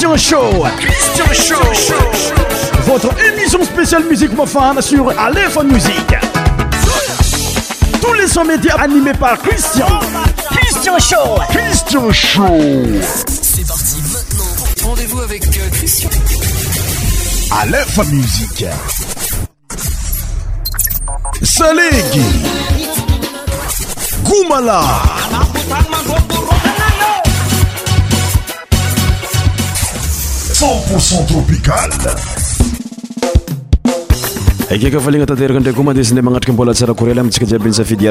Christian Show. Christian Show. Votre émission spéciale musique profane sur Aléphone Musique. Tous les sons médias animés par Christian. Christian Show. Christian Show. C'est parti maintenant. Rendez-vous avec euh, Christian. Aléphone Musique. Salégui. Goumala. 100% tropical. akeka fa ligna tanteraka ndra ko madesne magnatraka mbola tsararlytsika iaby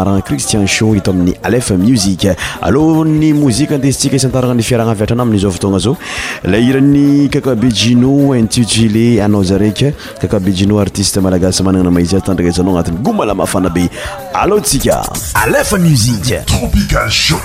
ykaaayaay cristien sho ito amin'ny alef musiq aloa ny mozika andesintsika is antarana ny fiarahagna aviatrana amin'izao votogna zao le irany kakabe jino intiotile anao zaraiky kakabe jino artiste malagasy manana na maizia y tandrarazanao agnatin'ny gomala mafana be aloa tsika alefa musiq tropical sho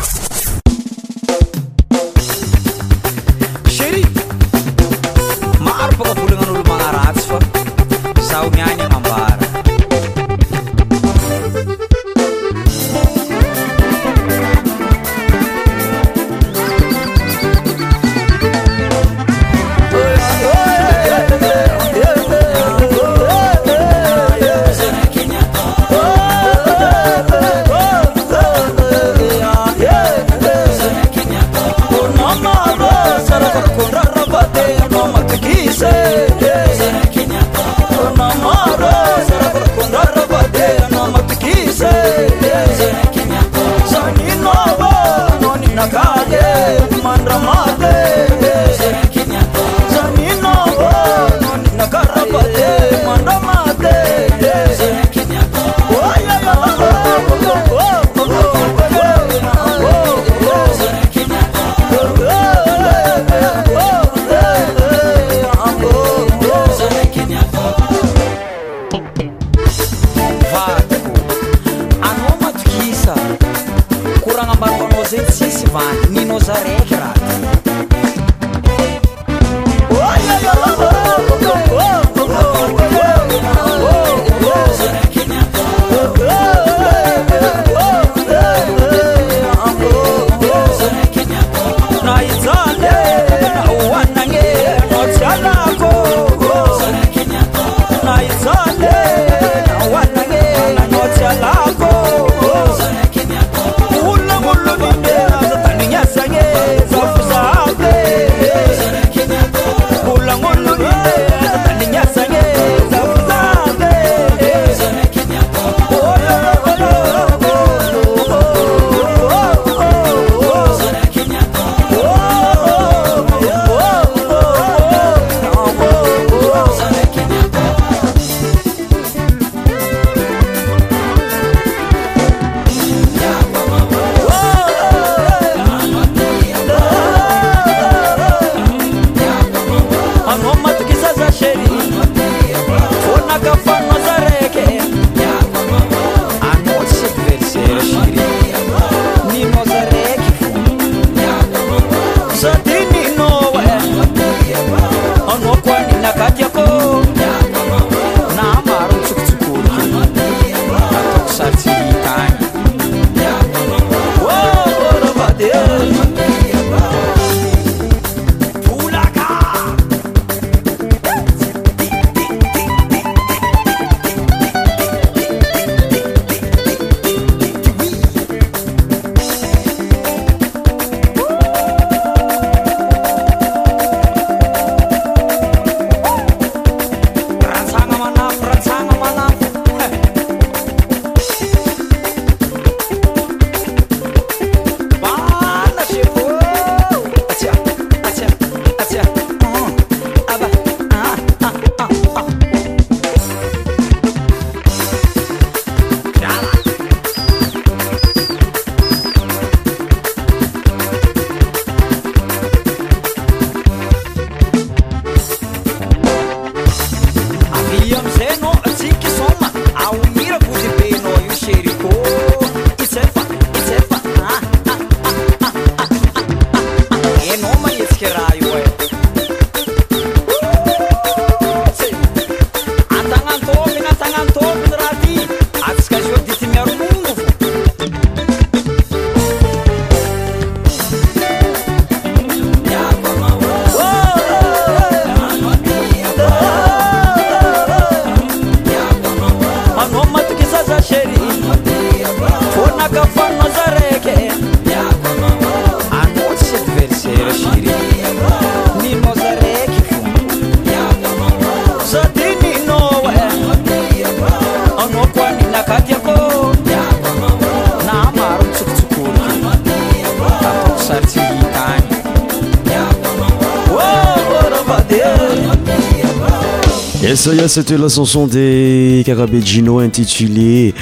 Ça y est, c'était la chanson des Carabegino intitulée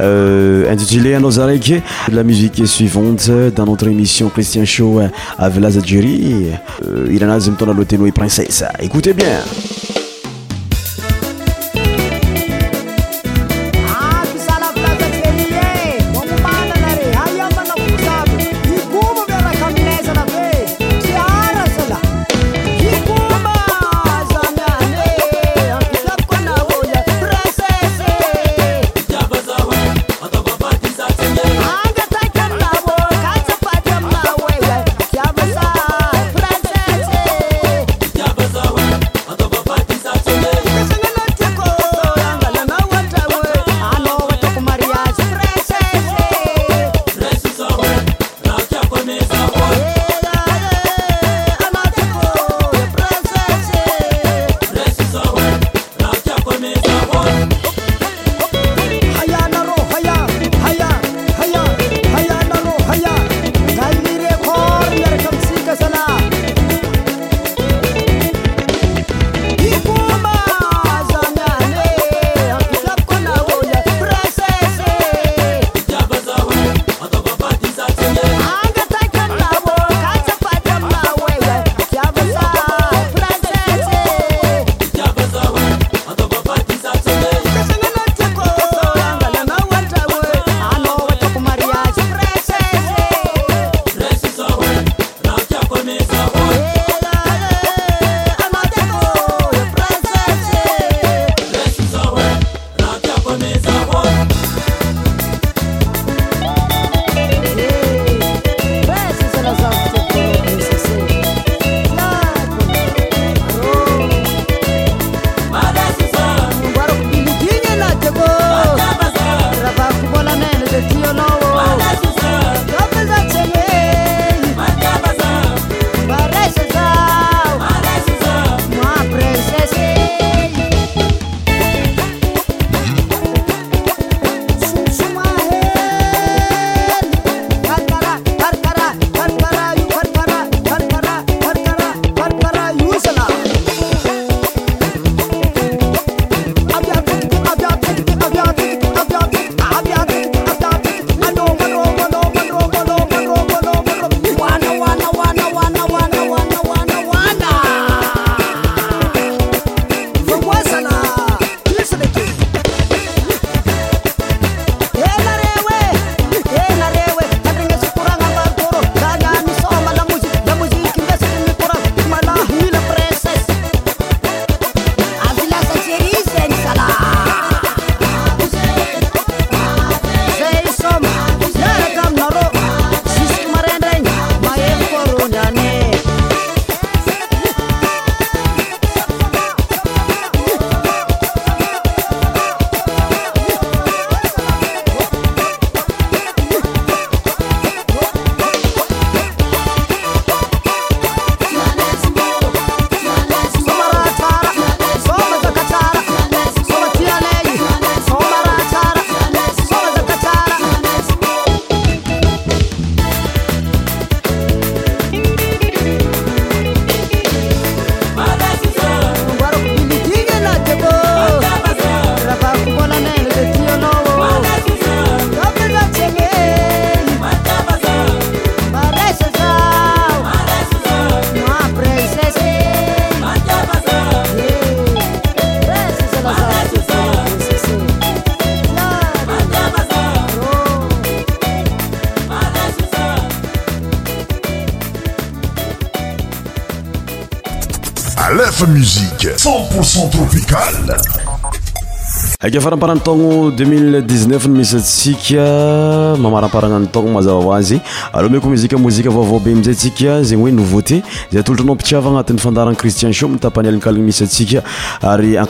euh, intitulée à nos La musique est suivante dans notre émission Christian Show hein, avec la Zadjiri. il en a un temps la Loteno et Princesse. Écoutez bien. musique cent pour cent tropicale ake faramparany togno 209ny misy atsika mamaraparanany togno mazaaazy alô me ko mozikamozika vaabe mzaysika zegny oe nouvauté zay tolranao mpisiava anati'yfandarana cristi pamisy sathyfana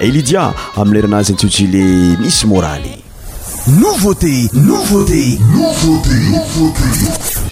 iaramiycriiiimzyt misy y Nouveauté, nouveauté, nouveauté, nouveauté.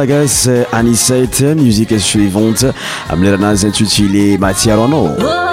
agas anisete musiq suivante amleranazintutulé matiaroana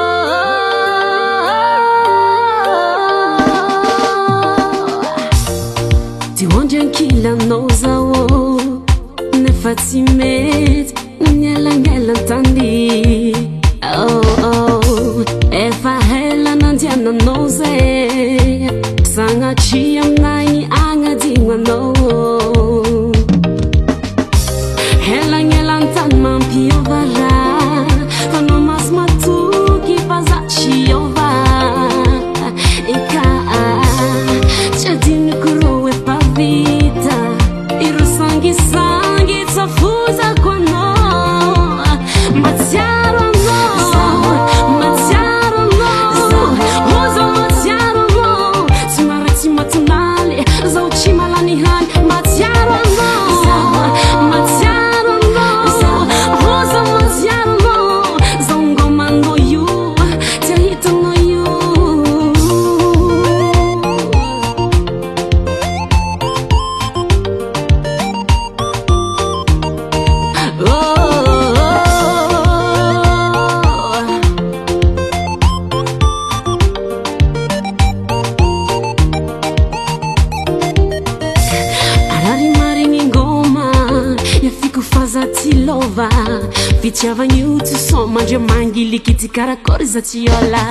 karakoryzatiola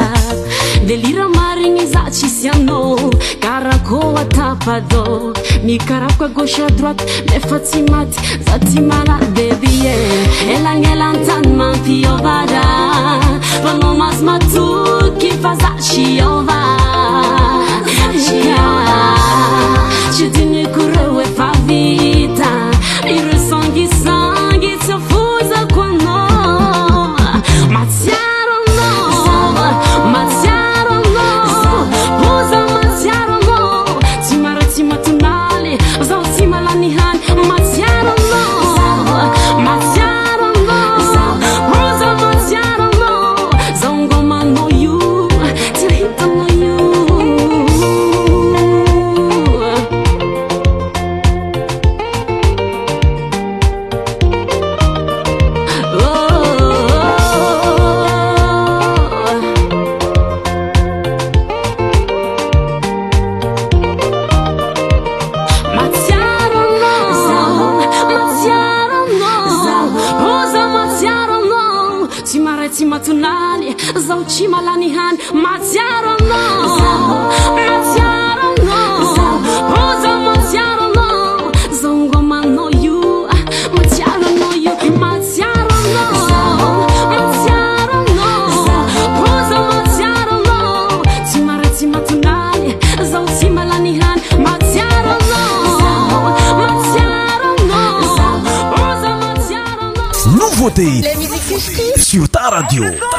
deliramarigny zacisiano karakoatapado mikarakagosa droaty nefazimati zazimala dedie elanelantanyman tiovada fano masmatuki fazacioa 有。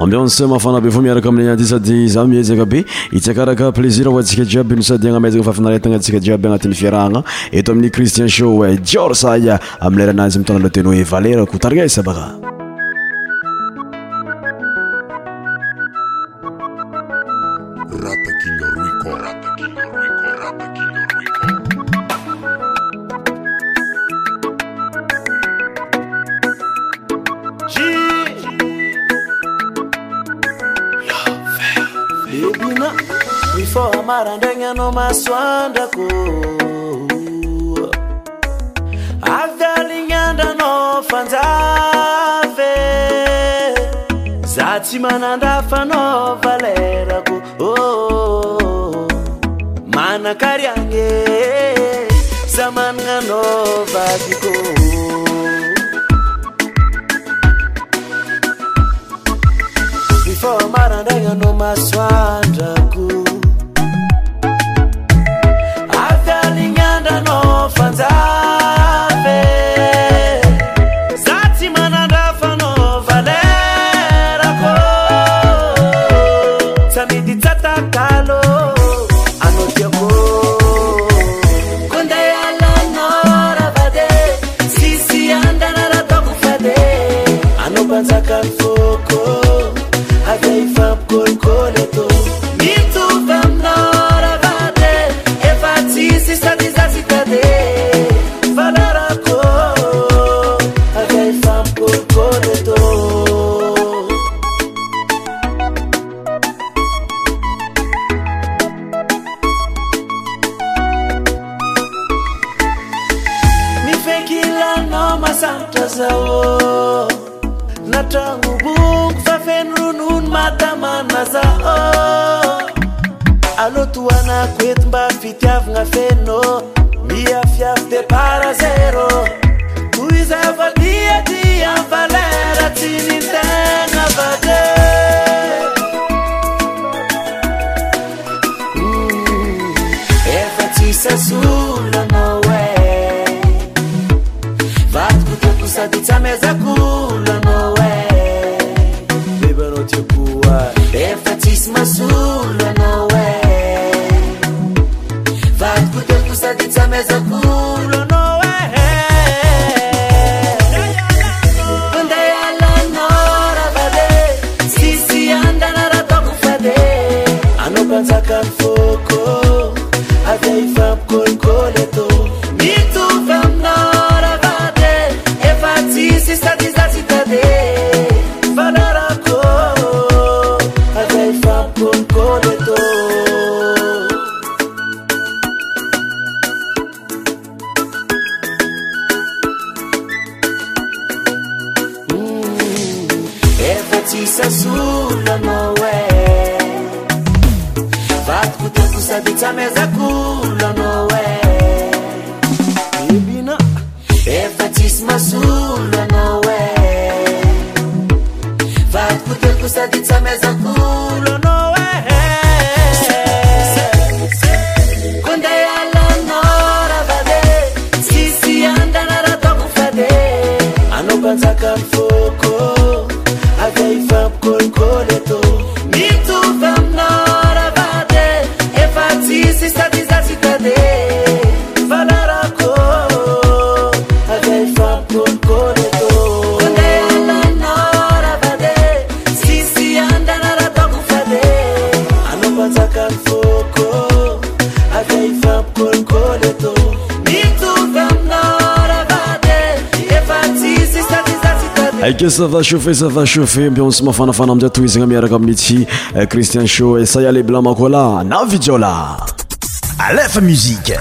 aamambionsemafana mhm. be fa miaraka amin'ny anty sady za miezaka be hitsakaraka plaisira oa tsika diabyno sady agnameizaka fafinaratagna atsikade aby agnatin'ny fiarahgna eto amin'ny christien showe eh, jeorsaya amileranazy mitana lea teny hoe valerako tariasa e, baka koety mba fitiavagna feno mia fiavy de parazero e. ko iza fadiady avalera tsy nitena vad efa ts sasolo anao e matoko takosaditsmezakolo anao e ebnao iakoa efa ts isy masolo בנזكן فוك הذיפם كלكד ke sava chaufet sava chaufet ampiosy mafanafana aminjyatoa izagna miaraka aminnyty eh, cristian sho e eh, sayaleblan makola na vijola alef musiqe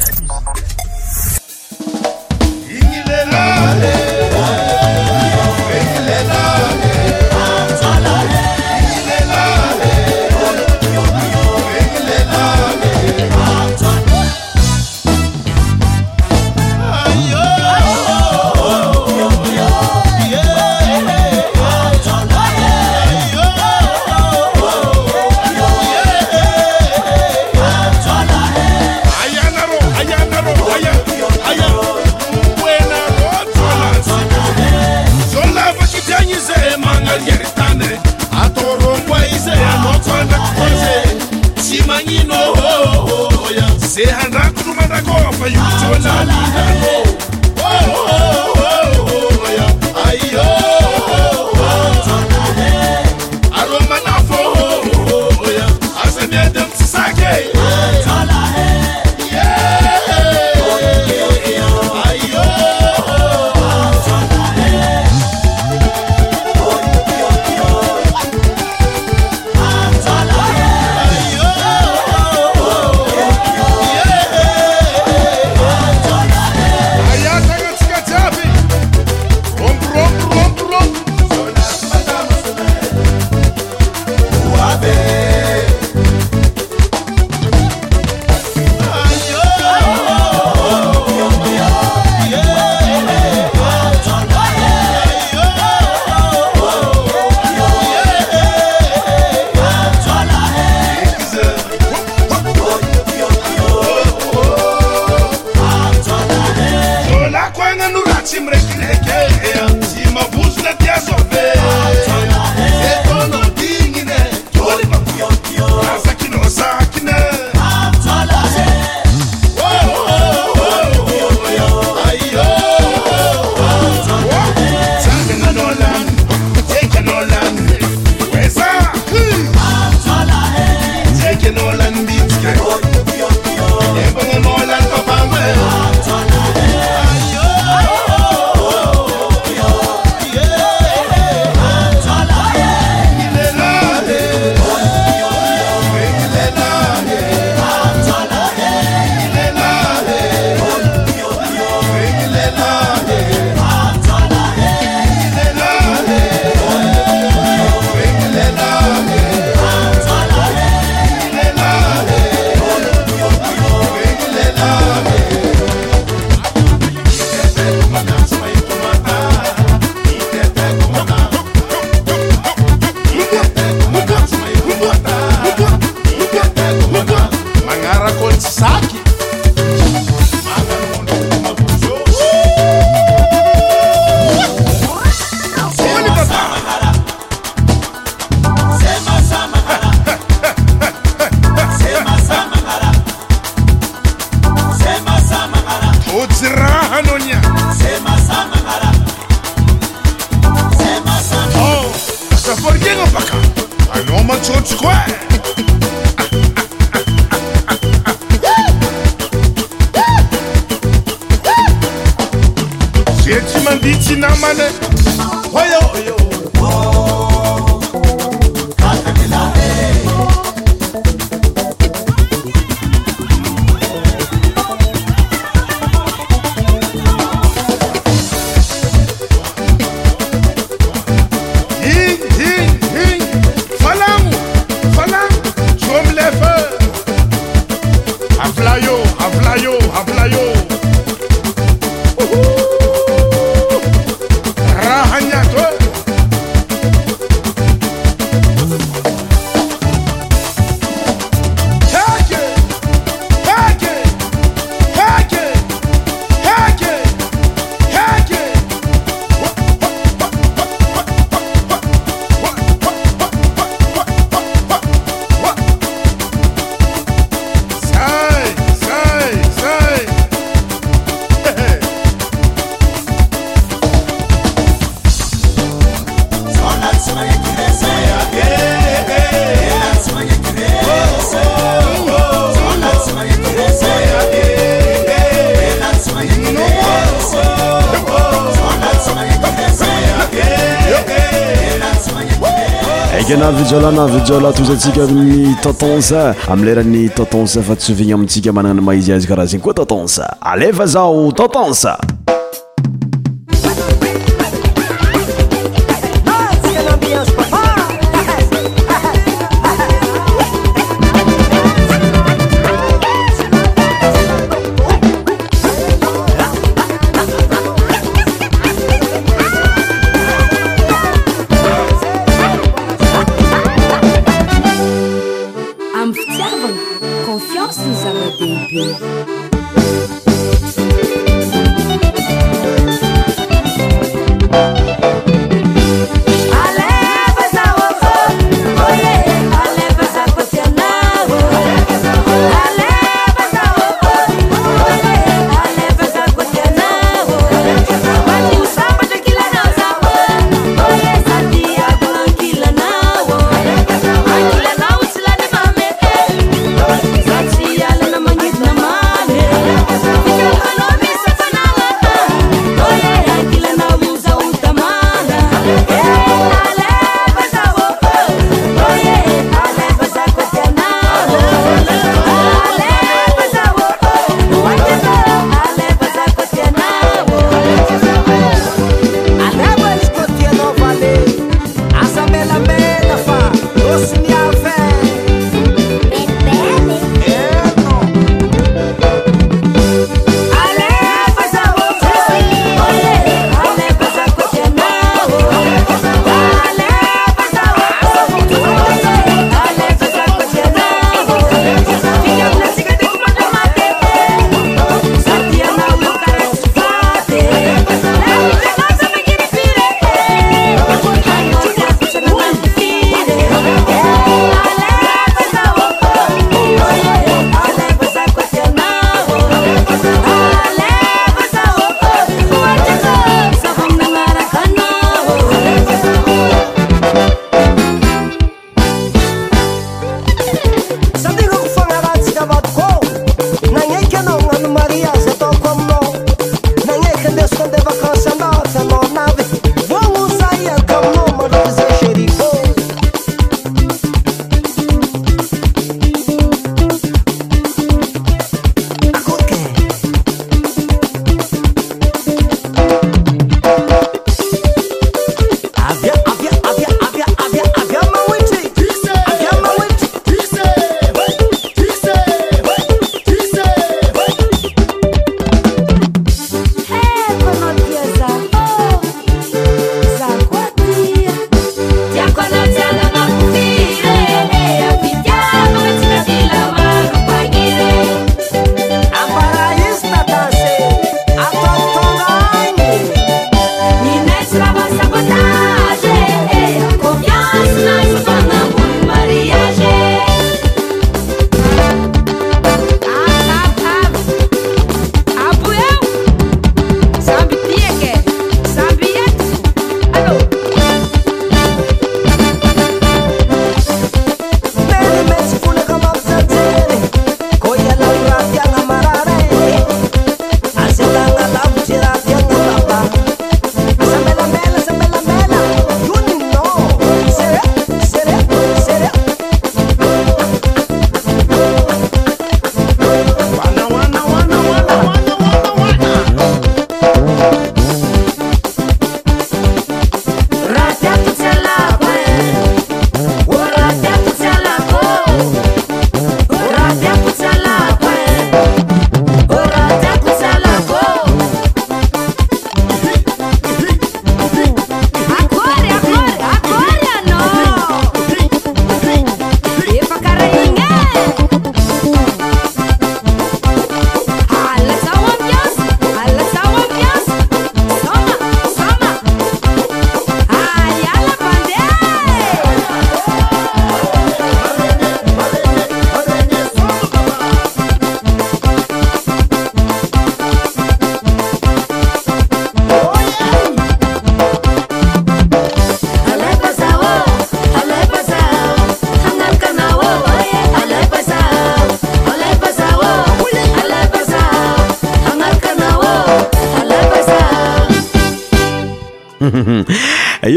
aminy tantonsa amiy lerany taotonsa fa tsovigny amintsika managna ny maïzyazy karaha zegny koa taotonsa alefa zao tontonsa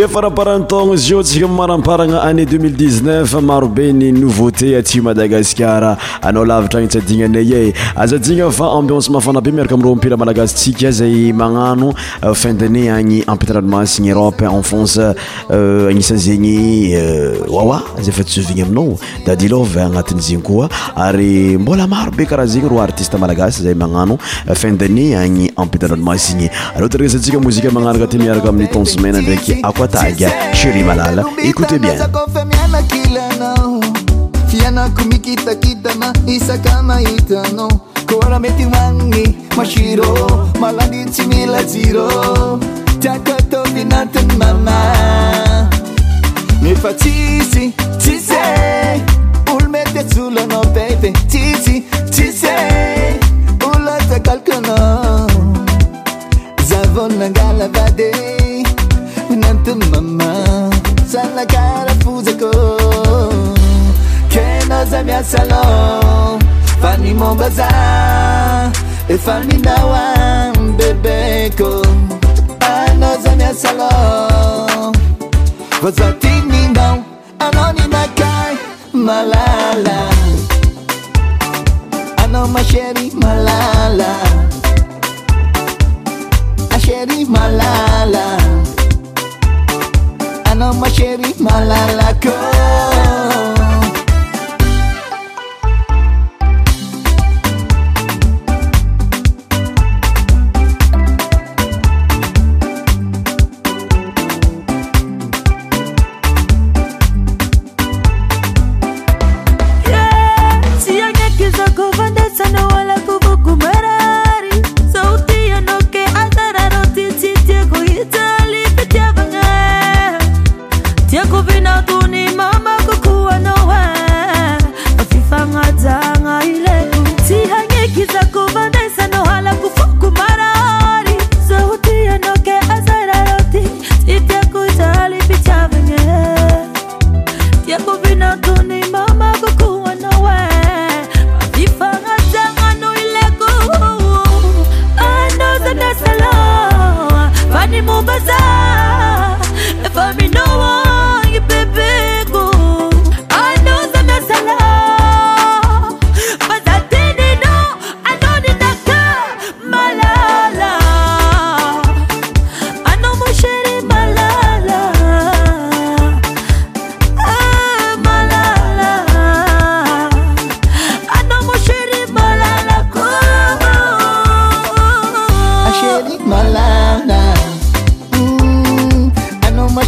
faraparantono zo tskamaramparana ané 20 marobe ny novté madagasarana lavany sainaa aminse mafanae aayyeeyaaanéi שלiמaלaל kute eנומיתיתמ שקמיtנו כלמימanי משו מלנימילונfוצלנ nmוbה efaמiדawa bebeko aנוzמiasaלו וzatinידu אנוניdakj mלל נו mr m שrי mלל aנו mשrי mללakו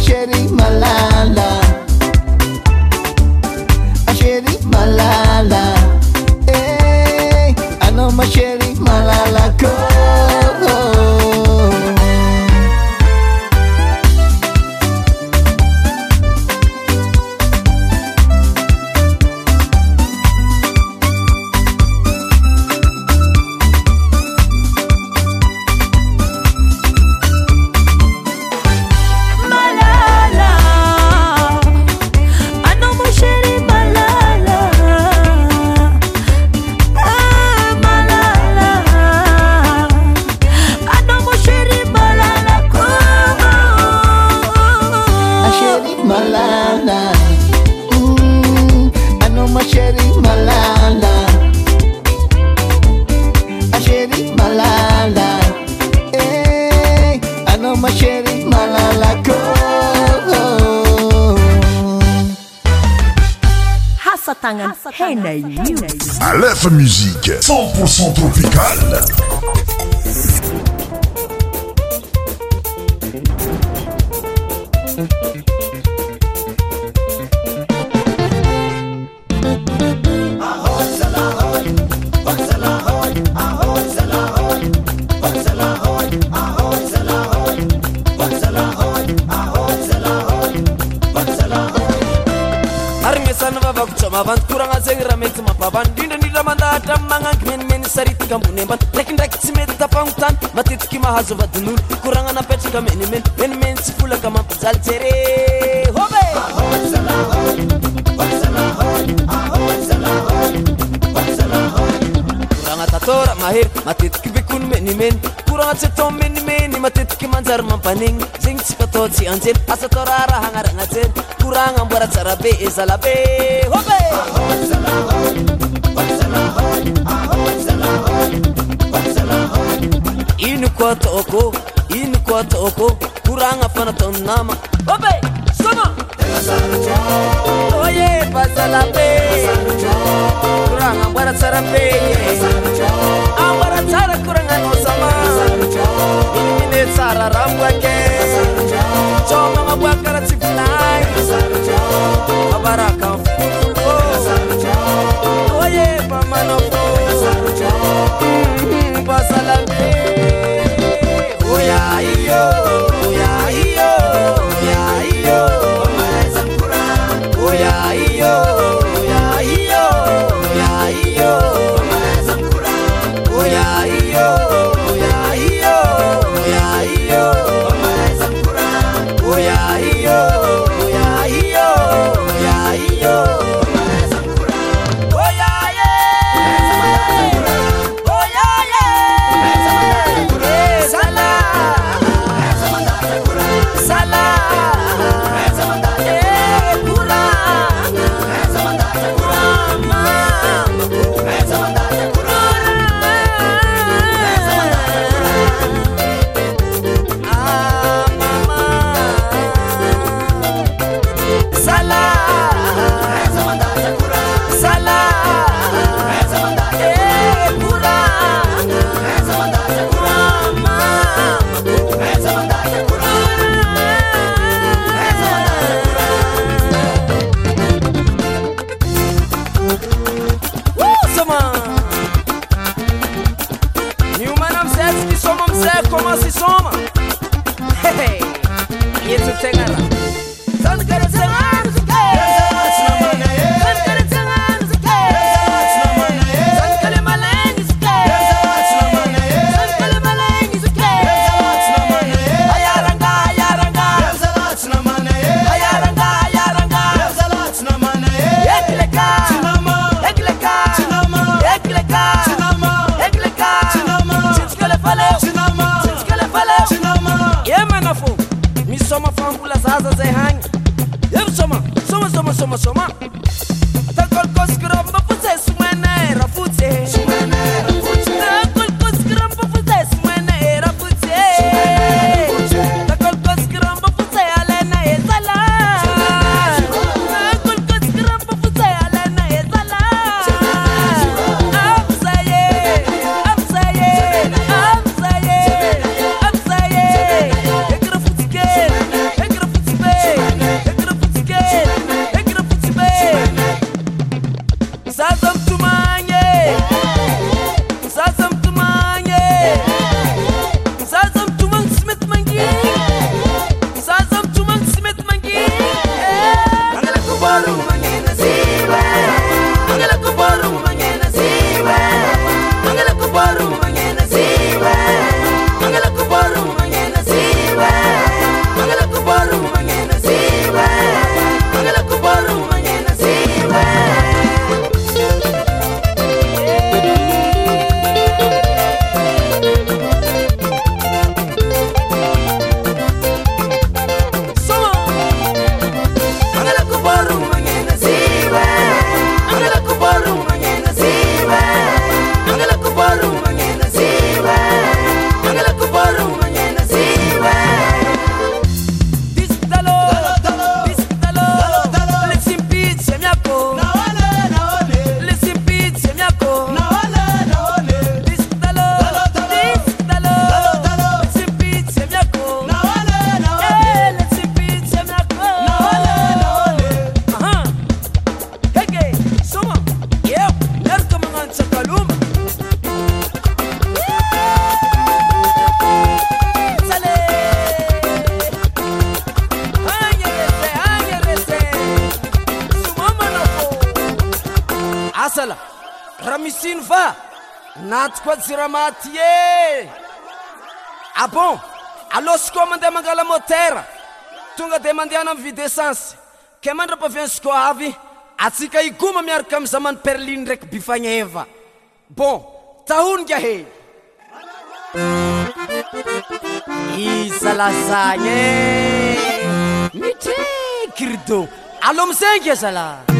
sharing my life. inyorana tsy ataomenimeny matetiky manjary mampaniny zegny tsyfatai ajey asataa aha anarana y korana mboraarabe ezaaeino koak ino ko takô orana fanatayma Ini cara ramblake Cuma ngebakar cipunai Abaraka fukulo Oye oh, pamanofo hmm, hmm, hmm, Pasalami Uya oh, iyo yrahamaty e abon ah alosy koa mandeha mangalamotera tonga di mandehana amiy videssency ke mandra-paviany zko avy atsika igoma miaraka amiy zamano perliny ndraiky bifagneva bon tahonika hey ialazany e mitry kirido alômizegnykezala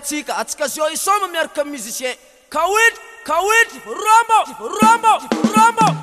tsika atsika zyo isoma marka misise kawit kawit rb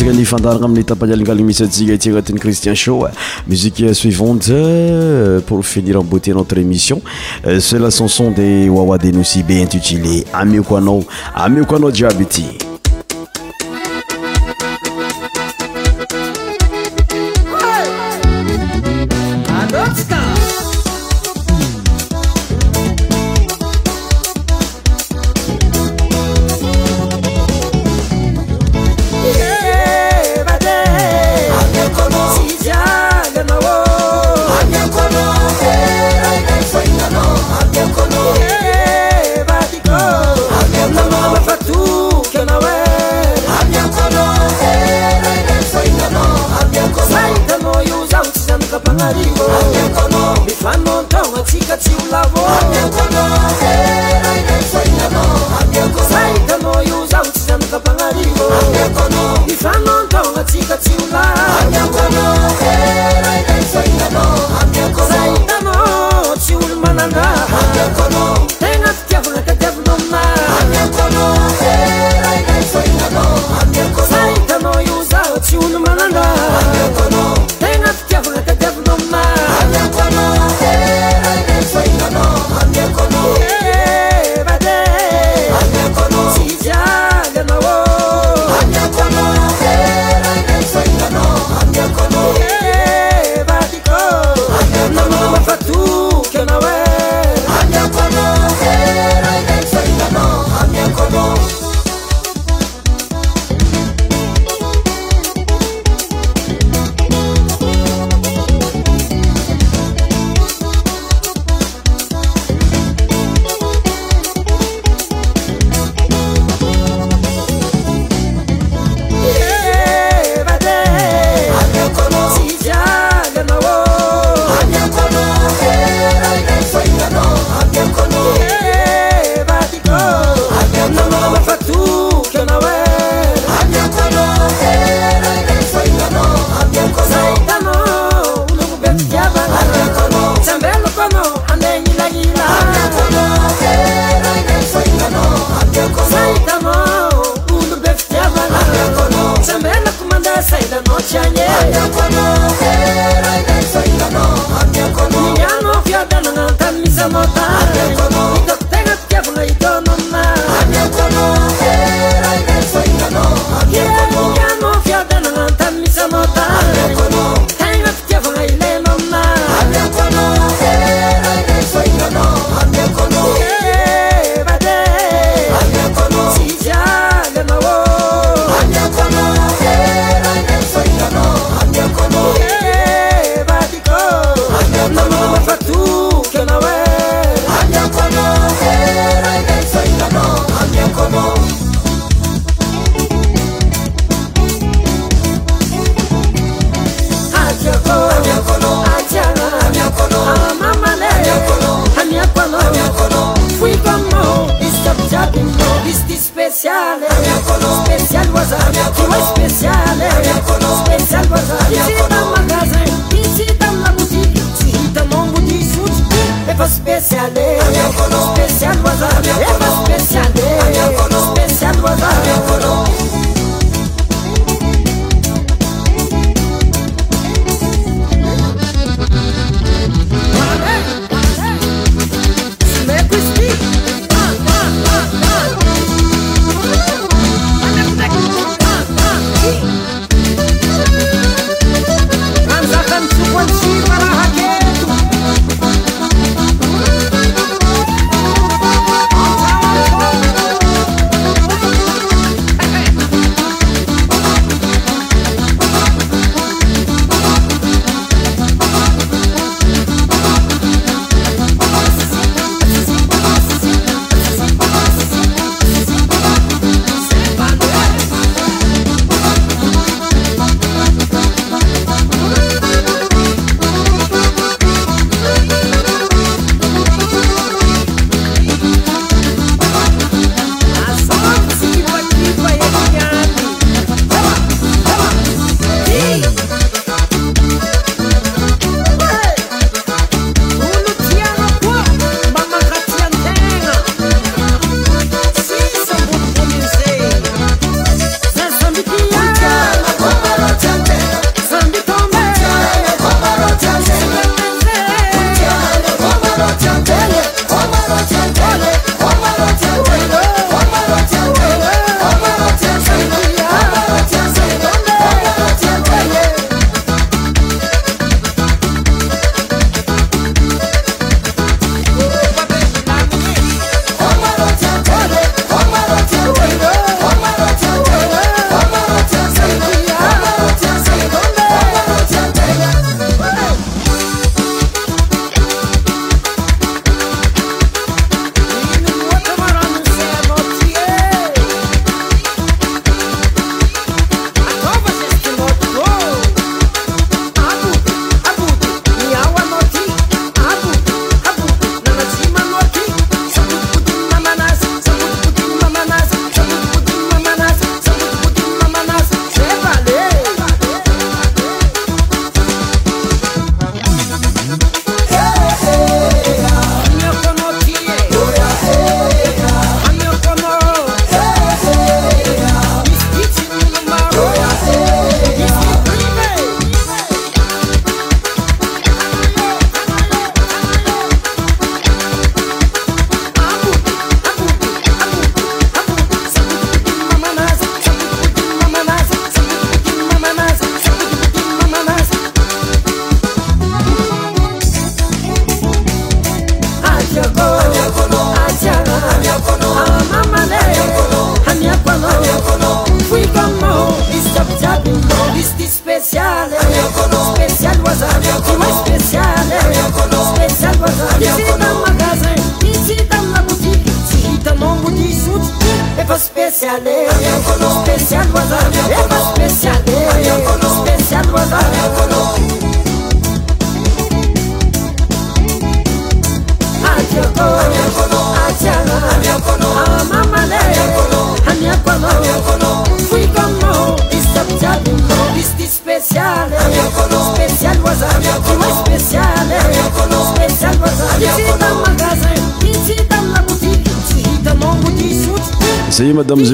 ianifandaraa amnitapanialngal misatiga tianatiny christian show musique suivante euh, pour finir embouter notre émission euh, cet la canson de wawadenousi be intitilé ameokanao ameo kanao djiabity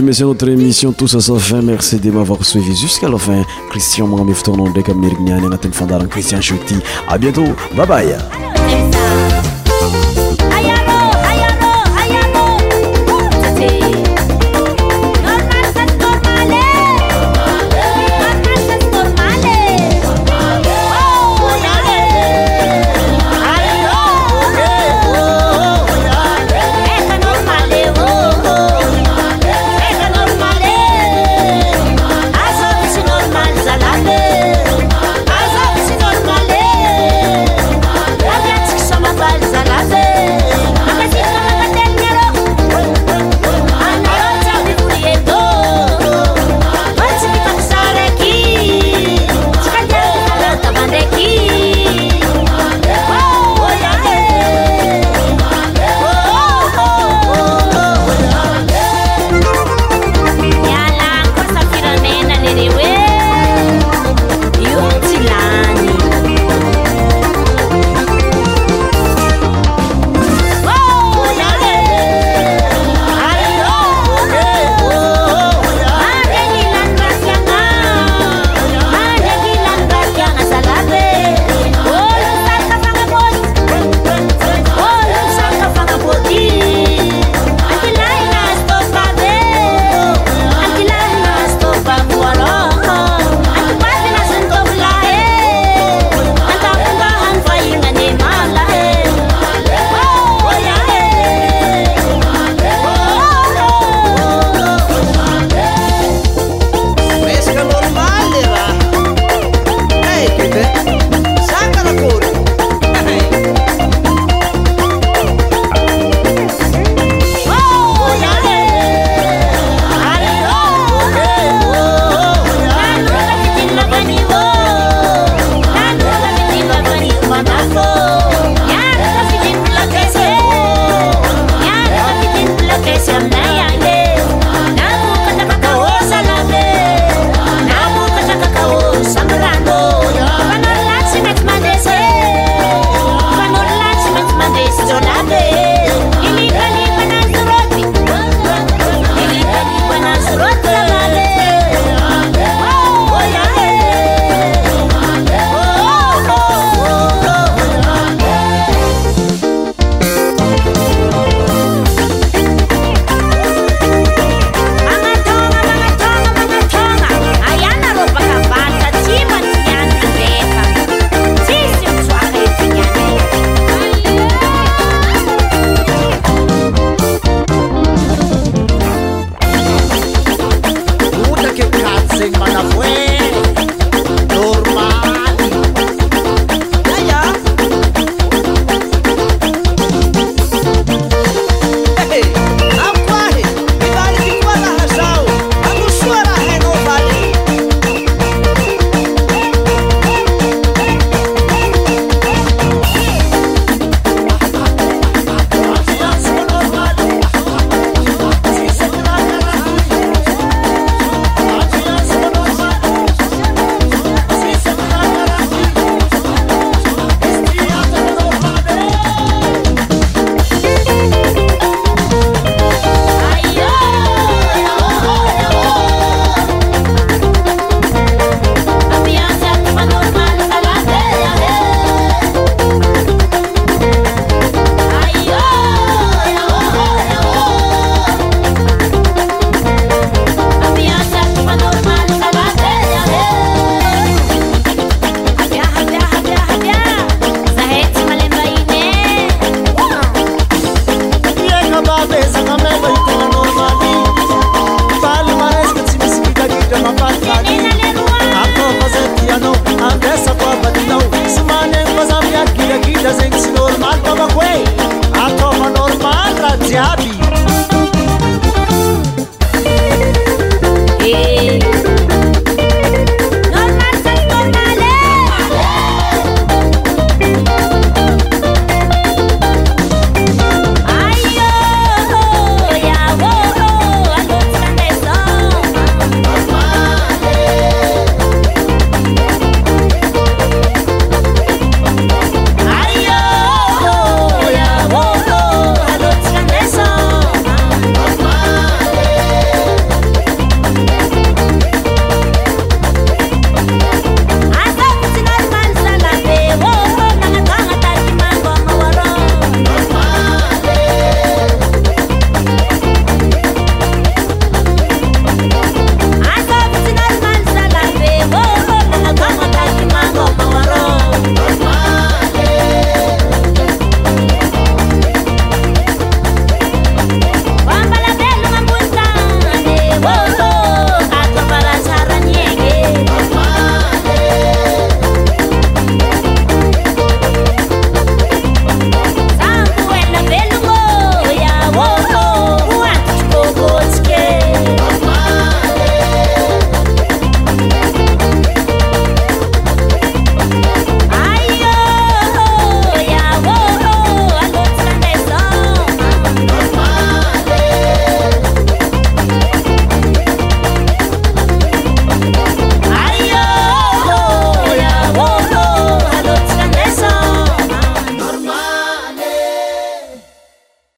Merci notre émission Tous à sa fin. Merci de m'avoir suivi jusqu'à la fin. Christian Mohamed Ftonon, Dekam Nirgnan, Nathan Fondar, Christian Chouti. À bientôt. Bye bye. Yeah.